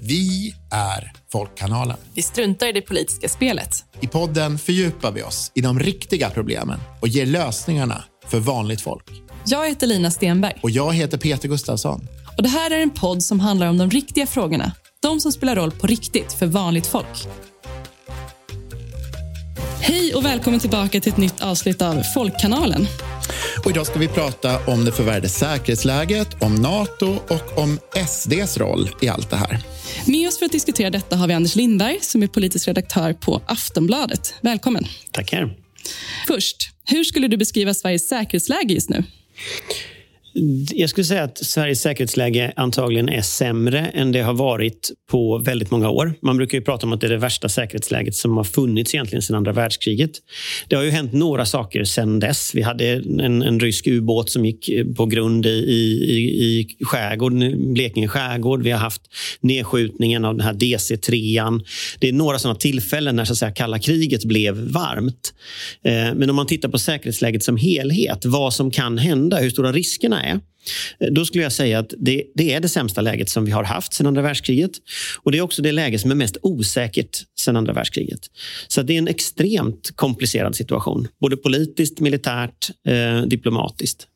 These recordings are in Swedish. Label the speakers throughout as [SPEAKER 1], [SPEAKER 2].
[SPEAKER 1] Vi är Folkkanalen.
[SPEAKER 2] Vi struntar i det politiska spelet.
[SPEAKER 1] I podden fördjupar vi oss i de riktiga problemen och ger lösningarna för vanligt folk.
[SPEAKER 2] Jag heter Lina Stenberg.
[SPEAKER 1] Och jag heter Peter Gustafsson.
[SPEAKER 2] Och Det här är en podd som handlar om de riktiga frågorna. De som spelar roll på riktigt för vanligt folk. Hej och välkommen tillbaka till ett nytt avsnitt av Folkkanalen.
[SPEAKER 1] Och idag ska vi prata om det förvärrade säkerhetsläget, om Nato och om SDs roll i allt det här.
[SPEAKER 2] Med oss för att diskutera detta har vi Anders Lindberg som är politisk redaktör på Aftonbladet. Välkommen.
[SPEAKER 3] Tackar.
[SPEAKER 2] Först, hur skulle du beskriva Sveriges säkerhetsläge just nu?
[SPEAKER 3] Jag skulle säga att Sveriges säkerhetsläge antagligen är sämre än det har varit på väldigt många år. Man brukar ju prata om att det är det värsta säkerhetsläget som har funnits egentligen sedan andra världskriget. Det har ju hänt några saker sedan dess. Vi hade en, en rysk ubåt som gick eh, på grund i, i, i skärgården, Blekinge skärgård. Vi har haft nedskjutningen av den här DC-3. Det är några sådana tillfällen när så att säga, kalla kriget blev varmt. Eh, men om man tittar på säkerhetsläget som helhet, vad som kan hända, hur stora riskerna Nej. Eh, då skulle jag säga att det, det, är det sämsta läget som vi har haft sedan andra världskriget. Och Det är också det läge som är mest osäkert sedan andra världskriget. Så det är en extremt komplicerad situation. Både politiskt, militärt, eh, diplomatiskt.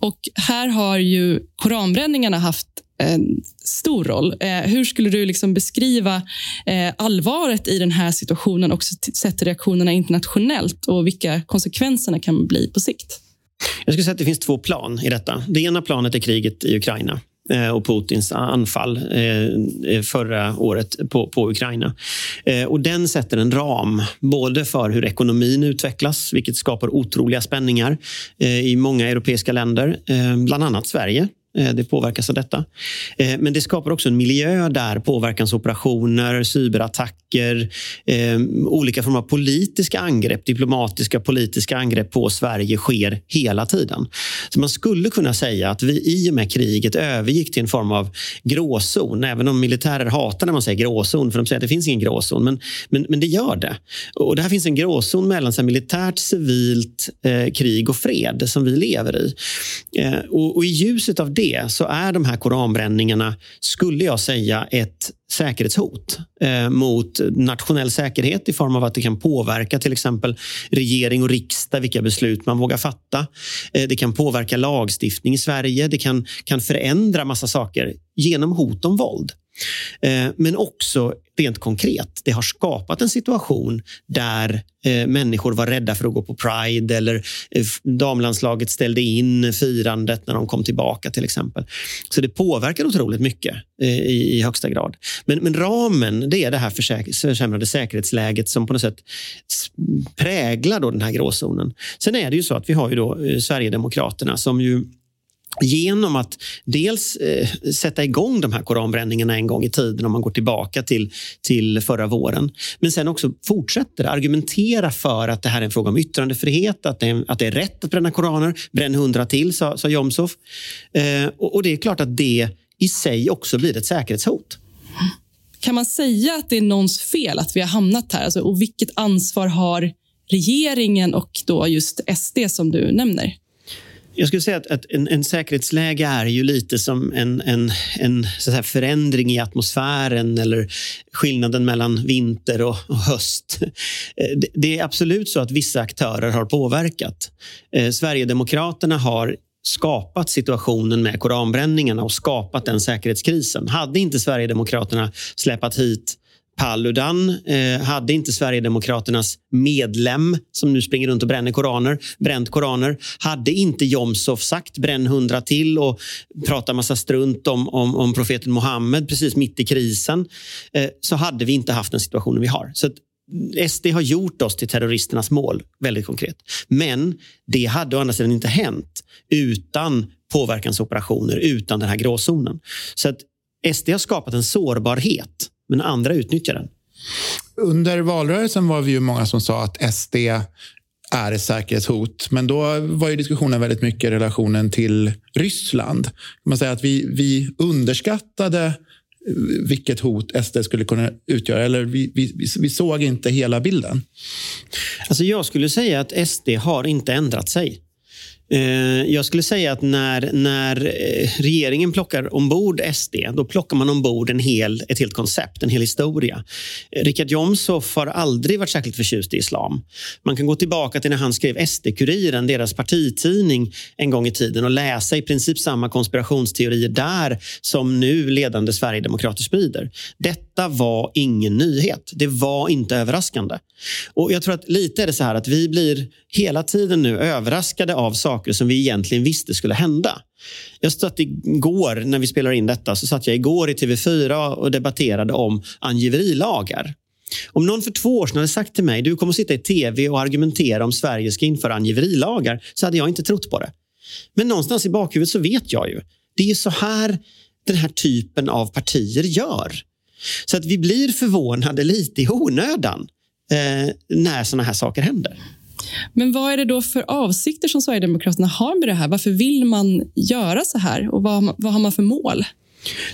[SPEAKER 2] Och här har ju koranbränningarna haft en stor roll. Eh, hur skulle du liksom beskriva eh, allvaret i den här situationen och sett reaktionerna internationellt och vilka konsekvenserna kan bli på sikt?
[SPEAKER 3] Jag skulle säga att det finns två plan i detta. Det ena planet är kriget i Ukraina eh, och Putins anfall eh, eh, förra året på, på Ukraina. Och Den sätter en ram både för hur ekonomin utvecklas, vilket skapar otroliga spänningar i många europeiska länder, bland annat Sverige Eh, det påverkas av detta. Eh, men det skapar också en miljö där påverkansoperationer, cyberattacker, eh, olika former av politiska angrepp, diplomatiska politiska angrepp på Sverige sker hela tiden. Så man skulle kunna säga att vi i och med kriget övergick till en form av gråzon, även om militärer hatar när man säger gråzon, för de säger att det finns ingen gråzon, men, men, men det gör det. Och det här finns en gråzon mellan så militärt, civilt, eh, krig och fred som vi lever i. Eh, och, och i ljuset av det det så är de här koranbränningarna, skulle jag säga, ett säkerhetshot eh, mot nationell säkerhet i form av att det kan påverka till exempel regering och riksdag, vilka beslut man vågar fatta. Eh, det kan påverka lagstiftning i Sverige. Det kan, kan förändra massa saker genom hot om våld. Eh, men också rent konkret, det har skapat en situation där eh, människor var rädda för att gå på Pride eller eh, damlandslaget ställde in firandet när de kom tillbaka till exempel. Så det påverkar otroligt mycket i, i högsta grad. Men, men ramen, det är det här försämrade säkerhetsläget som på något sätt präglar då den här gråzonen. Sen är det ju så att vi har ju då Sverigedemokraterna som ju genom att dels eh, sätta igång de här koranbränningarna en gång i tiden om man går tillbaka till, till förra våren. Men sen också fortsätter argumentera för att det här är en fråga om yttrandefrihet, att det är, att det är rätt att bränna koraner. Bränn hundra till, sa, sa Jomshof. Eh, och, och det är klart att det i sig också blir ett säkerhetshot.
[SPEAKER 2] Kan man säga att det är någons fel att vi har hamnat här? Alltså, och vilket ansvar har regeringen och då just SD som du nämner?
[SPEAKER 3] Jag skulle säga att, att en, en, säkerhetsläge är ju lite som en, en, en så att förändring i atmosfären eller skillnaden mellan vinter och, och höst. Eh, det, det, är absolut så att vissa aktörer har påverkat. Eh, Sverigedemokraterna har skapat situationen med koranbränningarna och skapat den säkerhetskrisen. Hade inte Sverigedemokraterna släpat hit Paludan eh, hade inte Sverigedemokraternas medlem som nu springer runt och bränner koraner, bränt koraner. Hade inte Jomshof sagt bränn hundra till och pratat massa strunt om, om, om profeten Muhammed precis mitt i krisen eh, så hade vi inte haft den situationen vi har. Så SD har gjort oss till terroristernas mål, väldigt konkret. Men det hade å andra sidan inte hänt utan påverkansoperationer, utan den här gråzonen. Så att SD har skapat en sårbarhet men andra utnyttjar den.
[SPEAKER 1] Under valrörelsen var vi ju många som sa att SD är ett säkerhetshot. Men då var ju diskussionen väldigt mycket relationen till Ryssland. Man säger att vi, vi underskattade vilket hot SD skulle kunna utgöra. Eller vi, vi, vi såg inte hela bilden.
[SPEAKER 3] Alltså jag skulle säga att SD har inte ändrat sig. Eh, jag skulle säga att när, när eh, regeringen plockar ombord SD, då plockar man ombord en hel, ett helt koncept, en hel historia. Eh, Richard Jomshof har aldrig varit särskilt förtjust i islam. Man kan gå tillbaka till när han skrev SD-Kuriren, deras partitidning, en gång i tiden och läsa i princip samma konspirationsteorier där som nu ledande sverigedemokrater sprider. Detta detta var ingen nyhet. Det var inte överraskande. Och Jag tror att lite är det så här att vi blir hela tiden nu överraskade av saker som vi egentligen visste skulle hända. Jag satt igår, när vi spelar in detta, så satt jag igår i TV4 och debatterade om angiverilagar. Om någon för två år sedan hade sagt till mig du kommer att sitta i tv och argumentera om Sverige ska införa angiverilagar så hade jag inte trott på det. Men någonstans i bakhuvudet så vet jag ju. Det är så här den här typen av partier gör. Så att vi blir förvånade lite i onödan eh, när såna här saker händer.
[SPEAKER 2] Men vad är det då för avsikter som Sverigedemokraterna har med det här? Varför vill man göra så här och vad, vad har man för mål?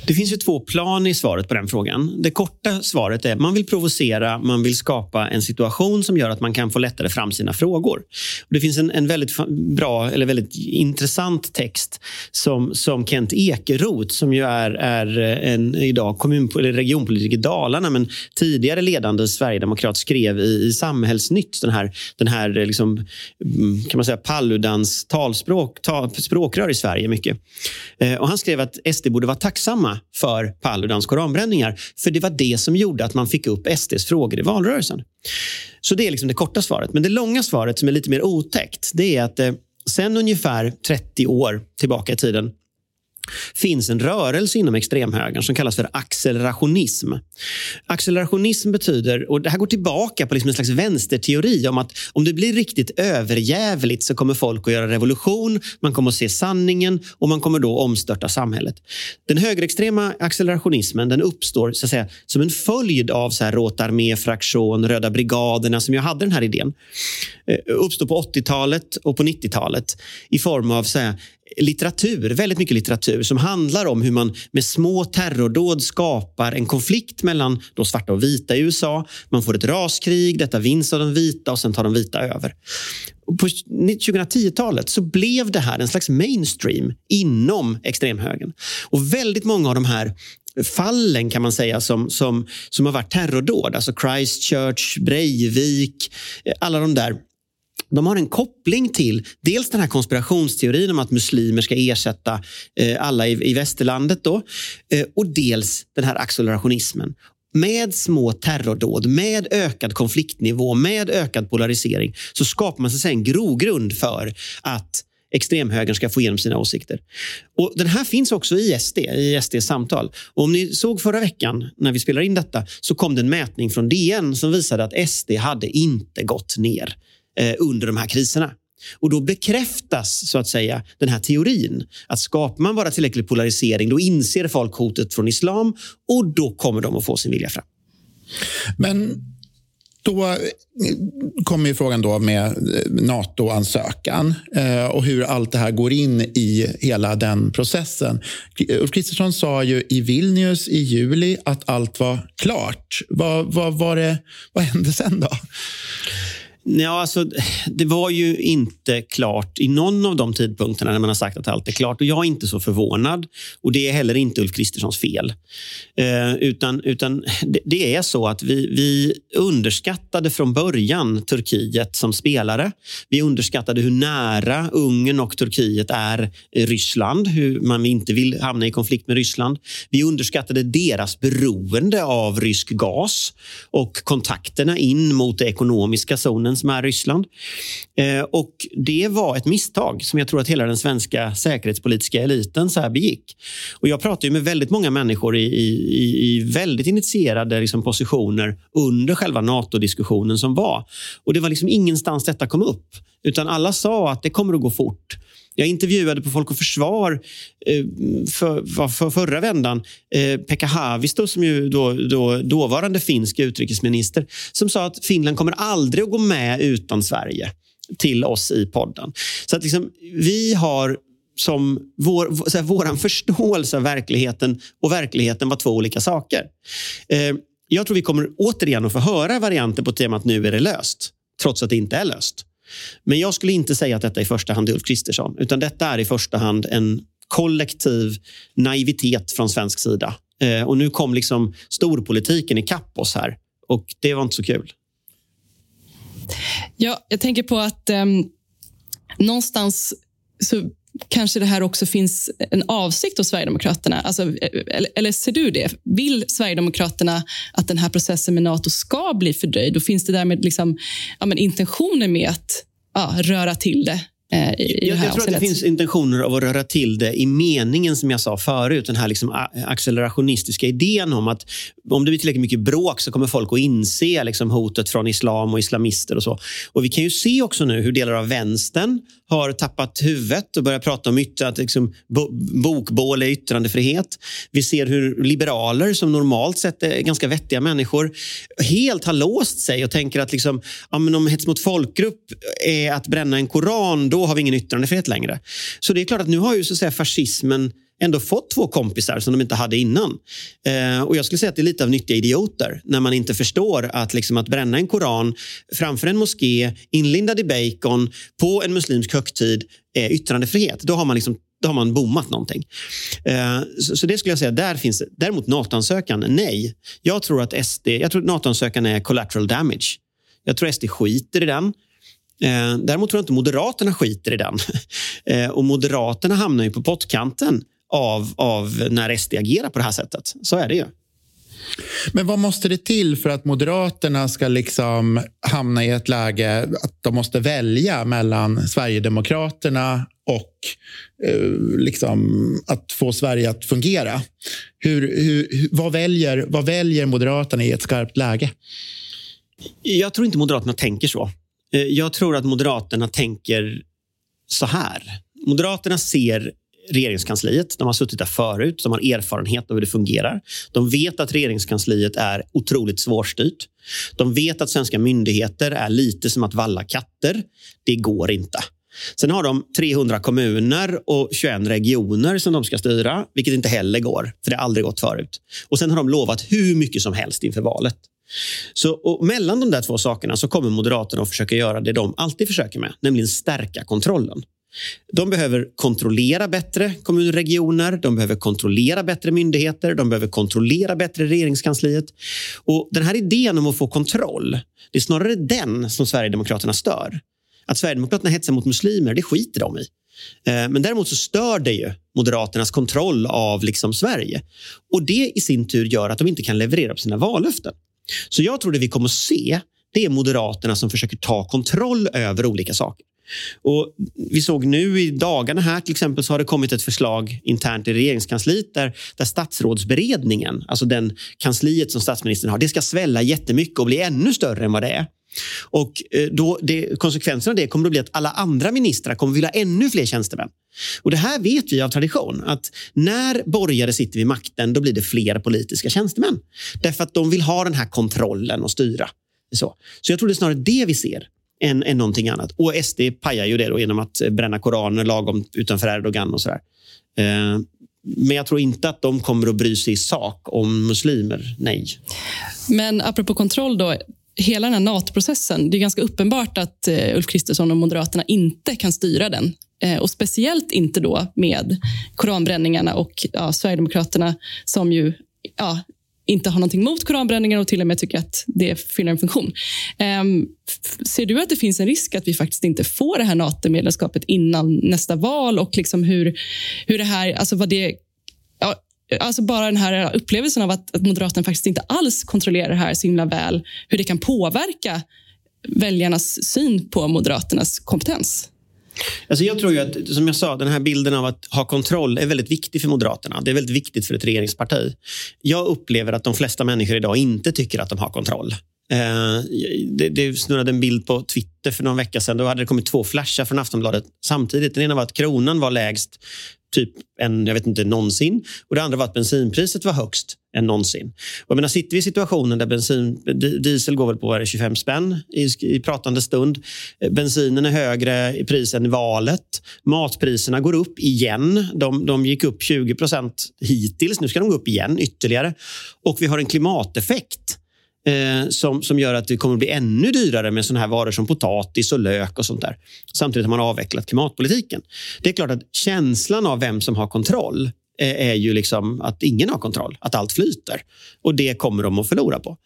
[SPEAKER 3] Det finns ju två plan i svaret på den frågan. Det korta svaret är att man vill provocera, man vill skapa en situation som gör att man kan få lättare fram sina frågor. Det finns en, en väldigt bra eller väldigt intressant text som, som Kent Ekeroth, som ju är, är eh, en idag kommun, eller regionpolitiker i Dalarna, men tidigare ledande sverigedemokrat skrev i, i Samhällsnytt, den här, den här eh, liksom, mm, kan man säga, Palludans talspråk, tal, språkrör i Sverige mycket. Eh, och han skrev att SD borde vara tacksamma för Paludans koranbränningar. För det var det som gjorde att man fick upp SDs frågor i valrörelsen. Så det är liksom det korta svaret. Men det långa svaret som är lite mer otäckt, det är att eh, sen ungefär 30 år tillbaka i tiden finns en rörelse inom extremhögern som kallas för accelerationism. Accelerationism betyder, och det här går tillbaka på liksom en slags vänsterteori om att om det blir riktigt överjävligt så kommer folk att göra revolution, man kommer att se sanningen och man kommer då omstörta samhället. Den högerextrema accelerationismen den uppstår så att säga, som en följd av så här Rotarmé-fraktion, Röda brigaderna som jag hade den här idén. Eh, uppstår på 80-talet och på 90-talet i form av så här, litteratur, väldigt mycket litteratur som handlar om hur man med små terrordåd skapar en konflikt mellan de svarta och vita i USA. Man får ett raskrig, detta vinns av de vita och sen tar de vita över. på 2010-talet så blev det här en slags mainstream inom extremhögern. Och väldigt många av de här fallen kan man säga som, som, som har varit terrordåd, alltså Christchurch, Breivik, eh, alla de där de har en koppling till dels den här konspirationsteorin om att muslimer ska ersätta eh, alla i, i västerlandet då, eh, och dels den här accelerationismen med små terrordåd, med ökad konfliktnivå, med ökad polarisering så skapar man sig en grogrund för att extremhögern ska få igenom sina åsikter. Och Den här finns också i SD, i SDs samtal. Och om ni såg förra veckan när vi spelar in detta så kom det en mätning från DN som visade att SD hade inte gått ner Eh, under de här kriserna. Och Då bekräftas så att säga den här teorin att skapar man bara tillräcklig polarisering då inser folk hotet från islam och då kommer de att få sin vilja fram.
[SPEAKER 1] Men då eh, kommer ju frågan då med eh, NATO-ansökan och hur allt det här går in i hela den processen. Ulf Kristersson sa ju i Vilnius i juli att allt var klart. Vad, vad, var det, vad hände sen då?
[SPEAKER 3] Ja, alltså, det var ju inte klart i någon av de tidpunkterna när man har sagt att allt är klart. Och Jag är inte så förvånad. Och Det är heller inte Ulf Kristerssons fel. Eh, utan utan det, det, är så att vi, vi underskattade från början Turkiet som spelare. Vi underskattade hur nära Ungern och Turkiet är Ryssland. Hur man inte vill hamna i konflikt med Ryssland. Vi underskattade deras beroende av rysk gas och kontakterna in mot den ekonomiska zonen som är Ryssland. Eh, och Det var ett misstag som jag tror att hela den svenska säkerhetspolitiska eliten så här begick. Och jag pratar med väldigt många människor i, i, i väldigt initierade liksom, positioner under själva NATO-diskussionen som var. Och Det var liksom ingenstans detta kom upp. Utan alla sa att det kommer att gå fort. Jag intervjuade på Folk och Försvar eh, för, för förra vändan eh, Pekka Haavisto, som ju då, då, dåvarande finsk utrikesminister, som sa att Finland kommer aldrig att gå med utan Sverige till oss i podden. Så att liksom, vi har som vår, så här, våran förståelse av verkligheten och verkligheten var två olika saker. Eh, jag tror vi kommer återigen att få höra varianter på temat nu är det löst, trots att det inte är löst. Men jag skulle inte säga att detta i första hand är Ulf Kristersson, utan detta är i första hand en kollektiv naivitet från svensk sida. Eh, och nu kom liksom storpolitiken ikapp oss här och det var inte så kul.
[SPEAKER 2] Ja, jag tänker på att eh, någonstans så kanske det här också finns en avsikt hos Sverigedemokraterna. Alltså, eller, eller, ser du det? Vill Sverigedemokraterna att den här processen med Nato ska bli fördröjd? Och finns det därmed liksom, ja, men intentioner med att ja, röra till det
[SPEAKER 3] Eh, I jag, jag tror att det finns intentioner av att röra till det i meningen som jag sa förut. Den här liksom accelerationistiska idén om att om det blir tillräckligt mycket bråk så kommer folk att inse liksom hotet från islam och islamister. och så. Och Vi kan ju se också nu hur delar av vänstern har tappat huvudet och börjat prata om yttre, att liksom, bo, bokbål är yttrandefrihet. Vi ser hur liberaler, som normalt sett är ganska vettiga människor, helt har låst sig och tänker att liksom, ja, men om hets mot folkgrupp är att bränna en koran, då har vi ingen yttrandefrihet längre. Så det är klart att nu har ju så att säga, fascismen ändå fått två kompisar som de inte hade innan. Eh, och Jag skulle säga att det är lite av nyttiga idioter när man inte förstår att, liksom, att bränna en koran framför en moské, inlindad i bacon, på en muslimsk högtid är yttrandefrihet. Då har man liksom då har man bommat någonting. Eh, så, så, det skulle jag säga, där finns det. Däremot NATO-ansökan, nej. Jag tror att SD, jag tror att NATO-ansökan är collateral damage. Jag tror SD skiter i den. Eh, däremot tror jag inte Moderaterna skiter i den. Eh, och Moderaterna hamnar ju på pottkanten av, av när SD agerar på det här sättet. Så är det ju.
[SPEAKER 1] Men vad måste det till för att Moderaterna ska liksom hamna i ett läge att de måste välja mellan Sverigedemokraterna och eh, liksom att få Sverige att fungera? Hur, hur, vad, väljer, vad väljer Moderaterna i ett skarpt läge?
[SPEAKER 3] Jag tror inte Moderaterna tänker så. Eh, jag tror att Moderaterna tänker så här. Moderaterna ser regeringskansliet. De har suttit där förut, de har erfarenhet av hur det fungerar. De vet att regeringskansliet är otroligt svårstyrt. De vet att svenska myndigheter är lite som att valla katter. Det går inte. Sen har de 300 kommuner och 21 regioner som de ska styra, vilket inte heller går, för det har aldrig gått förut. Och Sen har de lovat hur mycket som helst inför valet. Så Mellan de där två sakerna så kommer Moderaterna att försöka göra det de alltid försöker med, nämligen stärka kontrollen. De behöver kontrollera bättre kommuner och regioner, de behöver kontrollera bättre myndigheter, de behöver kontrollera bättre regeringskansliet. Och Den här idén om att få kontroll, det är snarare den som Sverigedemokraterna stör. Att Sverigedemokraterna hetsar mot muslimer, det skiter de i. Eh, men däremot så stör det ju Moderaternas kontroll av liksom Sverige. Och Det i sin tur gör att de inte kan leverera på sina vallöften. Så jag tror det vi kommer att se det är Moderaterna som försöker ta kontroll över olika saker. Och vi såg nu i dagarna här till exempel så har det kommit ett förslag internt i regeringskansliet där, där statsrådsberedningen, alltså den kansliet som statsministern har, det ska svälla jättemycket och bli ännu större än vad det är. Och eh, då det, konsekvensen av det kommer att bli att alla andra ministrar kommer att vilja ha ännu fler tjänstemän. Och Det här vet vi av tradition, att när borgare sitter vid makten då blir det fler politiska tjänstemän. Därför att de vill ha den här kontrollen och styra. Så, så jag tror det är snarare det vi ser än, än någonting annat. Och SD pajar ju det då genom att eh, bränna koraner lagom utanför Erdogan och sådär. Eh, men jag tror inte att de kommer att bry sig i sak om muslimer. Nej.
[SPEAKER 2] Men apropå kontroll då. Hela den här NATO-processen, det är ganska uppenbart att eh, Ulf Kristersson och Moderaterna inte kan styra den. Eh, och Speciellt inte då med koranbränningarna och ja, Sverigedemokraterna som ju ja, inte har någonting mot koranbränningar och till och med tycker att det fyller en funktion. Um, ser du att det finns en risk att vi faktiskt inte får det här NATO-medlemskapet innan nästa val och liksom hur, hur det här, alltså vad det ja, Alltså bara den här upplevelsen av att, att Moderaterna faktiskt inte alls kontrollerar det här så himla väl, hur det kan påverka väljarnas syn på Moderaternas kompetens.
[SPEAKER 3] Alltså jag tror ju att, som jag sa, den här bilden av att ha kontroll är väldigt viktig för Moderaterna. Det är väldigt viktigt för ett regeringsparti. Jag upplever att de flesta människor idag inte tycker att de har kontroll. Eh, det, det snurrade en bild på Twitter för någon vecka sedan. Då hade det kommit två flashar från Aftonbladet samtidigt. Den ena var att kronan var lägst typ än jag vet inte, någonsin. Och det andra var att bensinpriset var högst än någonsin. Och jag menar, sitter vi i situationen där bensin, diesel går väl på 25 spänn i, i pratande stund. Eh, bensinen är högre i pris än i valet. Matpriserna går upp igen. De, de gick upp 20 procent hittills. Nu ska de gå upp igen ytterligare. Och vi har en klimateffekt eh, som, som gör att det kommer att bli ännu dyrare med såna här varor som potatis och lök och sånt där. Samtidigt har man avvecklat klimatpolitiken. Det är klart att känslan av vem som har kontroll eh, är ju liksom att ingen har kontroll, att allt flyter. Och det kommer de att förlora på.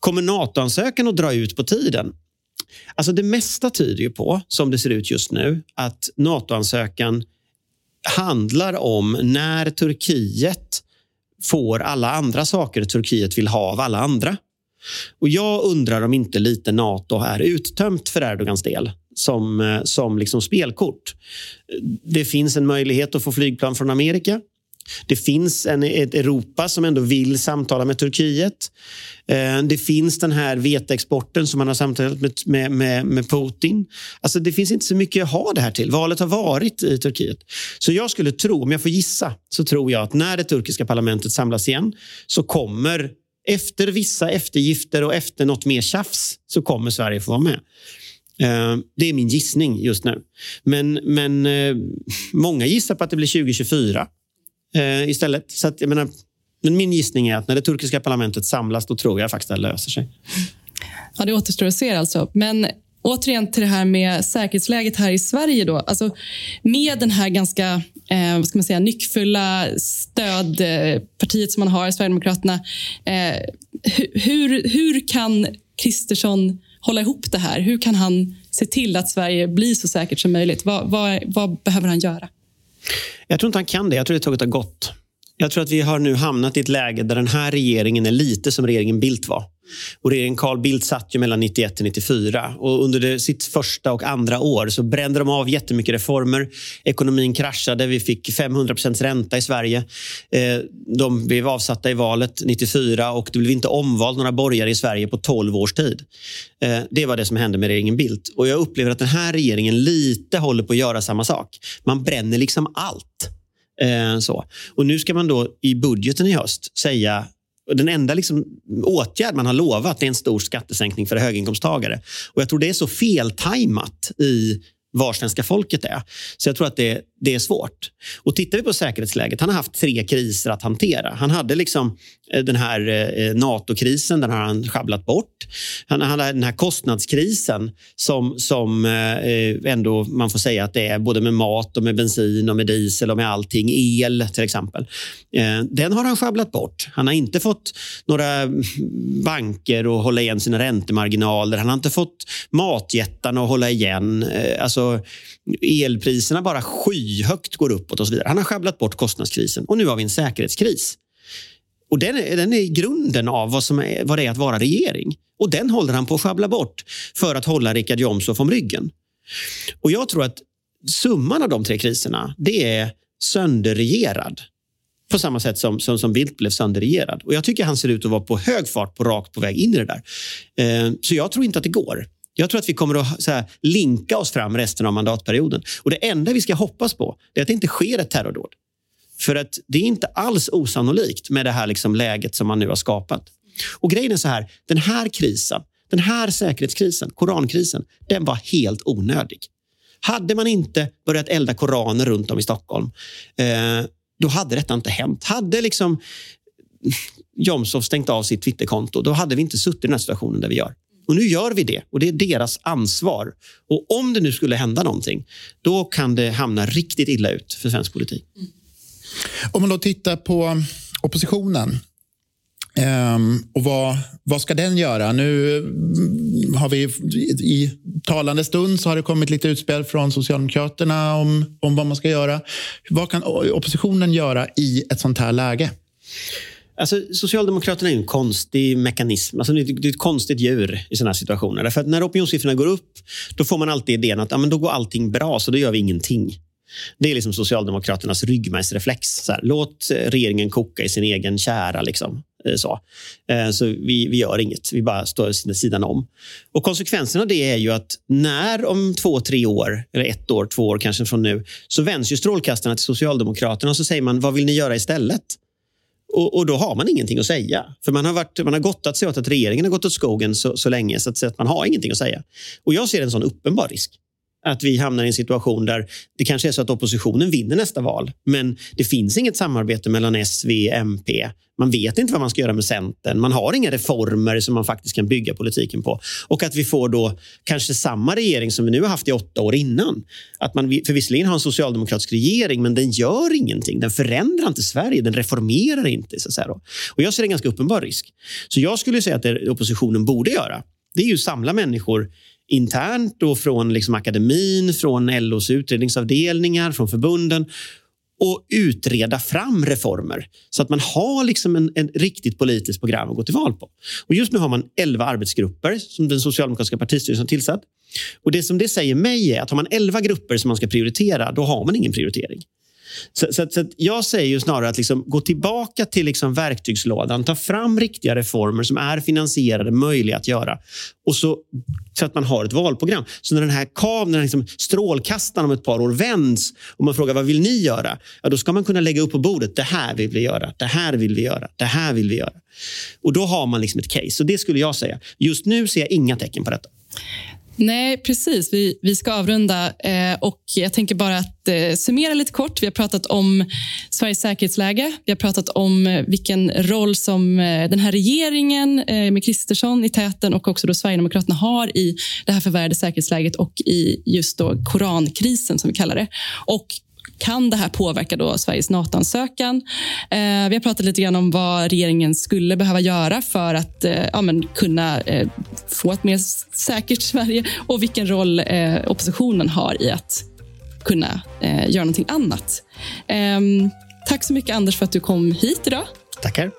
[SPEAKER 3] Kommer NATO-ansökan att dra ut på tiden? Alltså det mesta tyder ju på, som det ser ut just nu, att NATO-ansökan handlar om när Turkiet får alla andra saker Turkiet vill ha av alla andra. Och Jag undrar om inte lite Nato är uttömt för Erdogans del som, eh, som liksom spelkort. Det finns en möjlighet att få flygplan från Amerika. Det finns en, ett Europa som ändå vill samtala med Turkiet. Eh, det finns den här veteexporten som man har samtalat med, med, med, med, Putin. Alltså det finns inte så mycket att ha det här till. Valet har varit i Turkiet. Så jag skulle tro, om jag får gissa, så tror jag att när det turkiska parlamentet samlas igen så kommer efter vissa eftergifter och efter något mer tjafs så kommer Sverige få vara med. Eh, det är min gissning just nu. Men, men eh, många gissar på att det blir 2024 eh, istället. Så att, jag menar, men min gissning är att när det turkiska parlamentet samlas, då tror jag faktiskt att det löser sig.
[SPEAKER 2] Ja, det återstår att se alltså. Men återigen till det här med säkerhetsläget här i Sverige. Då. Alltså, med den här ganska eh, vad ska man säga, nyckfulla stödpartiet eh, som man har, Sverigedemokraterna. Eh, hur, hur kan Kristersson hålla ihop det här? Hur kan han se till att Sverige blir så säkert som möjligt? Vad, vad, vad behöver han göra?
[SPEAKER 3] Jag tror inte han kan det. Jag tror det tåget har gått. Jag tror att vi har nu hamnat i ett läge där den här regeringen är lite som regeringen Bildt var. Och regeringen Carl Bildt satt ju mellan 91 och 94 och under det, sitt första och andra år så brände de av jättemycket reformer. Ekonomin kraschade, vi fick 500 ränta i Sverige. Eh, de blev avsatta i valet 94 och det blev inte omvald några borgare i Sverige på 12 års tid. Eh, det var det som hände med regeringen Bildt. Och jag upplever att den här regeringen lite håller på att göra samma sak. Man bränner liksom allt. Eh, så. Och nu ska man då i budgeten i höst säga den enda liksom, åtgärd man har lovat är en stor skattesänkning för höginkomsttagare. Och Jag tror det är så feltajmat i var svenska folket är. Så jag tror att det, det är svårt. Och Tittar vi på säkerhetsläget, han har haft tre kriser att hantera. Han hade liksom eh, den här eh, NATO-krisen, den har han sjabblat bort. Han, hade den här kostnadskrisen som, som eh, ändå man får säga att det är både med mat, och med bensin, och med diesel och med allting. El till exempel. Den har han sjabblat bort. Han har inte fått några banker att hålla igen sina räntemarginaler. Han har inte fått matjättarna att hålla igen. Alltså, elpriserna bara skyhögt går uppåt och så vidare. Han har sjabblat bort kostnadskrisen och nu har vi en säkerhetskris. Och den är, den är grunden av vad, som är, vad det är att vara regering. Och den håller han på att sjabbla bort för att hålla Richard Jomshof om ryggen. Och jag tror att summan av de tre kriserna, det är sönderregerad. På samma sätt som, som, som Bildt blev sönderregerad. Och jag tycker han ser ut att vara på hög fart, på rakt på väg in i det där. Eh, så jag tror inte att det går. Jag tror att vi kommer att här, linka oss fram resten av mandatperioden. Och Det enda vi ska hoppas på är att det inte sker ett terrordåd. För att det är inte alls osannolikt med det här liksom läget som man nu har skapat. Och grejen är så här, den här krisen, den här säkerhetskrisen, korankrisen, den var helt onödig. Hade man inte börjat elda koraner runt om i Stockholm, eh, då hade detta inte hänt. Hade liksom Jomshof stängt av sitt Twitterkonto, då hade vi inte suttit i den här situationen där vi gör. Och nu gör vi det och det är deras ansvar. Och om det nu skulle hända någonting, då kan det hamna riktigt illa ut för svensk politik. Mm.
[SPEAKER 1] Om man då tittar på oppositionen. Um, och vad, vad ska den göra? Nu mm, har vi i talande stund så har det kommit lite utspel från Socialdemokraterna om, om vad man ska göra. Vad kan oppositionen göra i ett sånt här läge?
[SPEAKER 3] Alltså, Socialdemokraterna är en konstig mekanism. Alltså, det är ett konstigt djur i såna här situationer. Därför att när opinionssiffrorna går upp, då får man alltid idén att ja, men då går allting bra, så då gör vi ingenting. Det är liksom Socialdemokraternas ryggmärgsreflex. Så här, låt eh, regeringen koka i sin egen kära. Liksom. Eh, så, eh, så vi, vi gör inget, vi bara står vid sidan om. Och konsekvensen av det är ju att när om två, tre år, eller ett år, två år kanske från nu, så vänds ju strålkastarna till Socialdemokraterna och så säger man, vad vill ni göra istället? Och, och, då har man ingenting att säga. För man har, varit, man har gottat sig åt att regeringen har gått åt skogen så, så länge så att, så att man har ingenting att säga. Och jag ser en sån uppenbar risk att vi hamnar i en situation där det kanske är så att oppositionen vinner nästa val, men det finns inget samarbete mellan S, V, MP. Man vet inte vad man ska göra med Centern. Man har inga reformer som man faktiskt kan bygga politiken på. Och att vi får då kanske samma regering som vi nu har haft i åtta år innan. Att man för visserligen har en socialdemokratisk regering, men den gör ingenting. Den förändrar inte Sverige, den reformerar inte. Så att säga Och jag ser en ganska uppenbar risk. Så jag skulle säga att det oppositionen borde göra, det är ju samla människor internt och från liksom akademin, från LOs utredningsavdelningar, från förbunden och utreda fram reformer så att man har liksom en, en riktigt politiskt program att gå till val på. Och just nu har man 11 arbetsgrupper som den socialdemokratiska partistyrelsen har tillsatt. Och det som det säger mig är att har man 11 grupper som man ska prioritera, då har man ingen prioritering. Så, så, så jag säger ju snarare att liksom, gå tillbaka till liksom verktygslådan, ta fram riktiga reformer som är finansierade, möjliga att göra. Och så, så att man har ett valprogram. Så när den här kameran, liksom, strålkastaren om ett par år vänds och man frågar vad vill ni göra? Ja, då ska man kunna lägga upp på bordet, det här vill vi göra, det här vill vi göra, det här vill vi göra. Och då har man liksom ett case. Så det skulle jag säga. Just nu ser jag inga tecken på detta.
[SPEAKER 2] Nej, precis. Vi, vi ska avrunda. Eh, och jag tänker bara att eh, summera lite kort. Vi har pratat om Sveriges säkerhetsläge. Vi har pratat om eh, vilken roll som eh, den här regeringen eh, med Kristersson i täten och också då Sverigedemokraterna har i det här förvärrade säkerhetsläget och i just då korankrisen, som vi kallar det. Och kan det här påverka då Sveriges NATO-ansökan? Eh, vi har pratat lite grann om vad regeringen skulle behöva göra för att eh, ja, kunna eh, få ett mer säkert Sverige och vilken roll eh, oppositionen har i att kunna eh, göra någonting annat. Ehm, tack så mycket, Anders, för att du kom hit idag.
[SPEAKER 3] Tackar.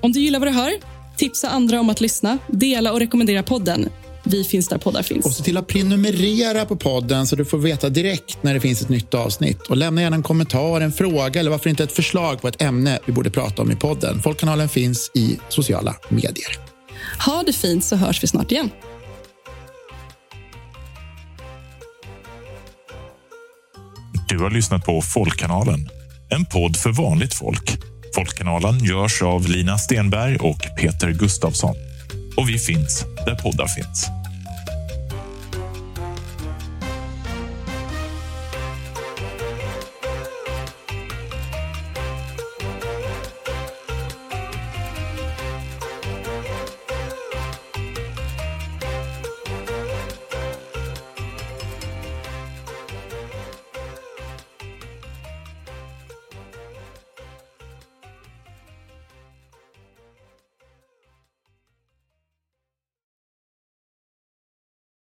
[SPEAKER 2] Om du gillar vad du hör, tipsa andra om att lyssna, dela och rekommendera podden. Vi finns där poddar finns.
[SPEAKER 1] Och se till att prenumerera på podden så du får veta direkt när det finns ett nytt avsnitt. Och lämna gärna en kommentar, en fråga eller varför inte ett förslag på ett ämne vi borde prata om i podden. Folkkanalen finns i sociala medier.
[SPEAKER 2] Ha det fint så hörs vi snart igen.
[SPEAKER 4] Du har lyssnat på Folkkanalen, en podd för vanligt folk. Folkkanalen görs av Lina Stenberg och Peter Gustafsson. Och vi finns där poddar finns.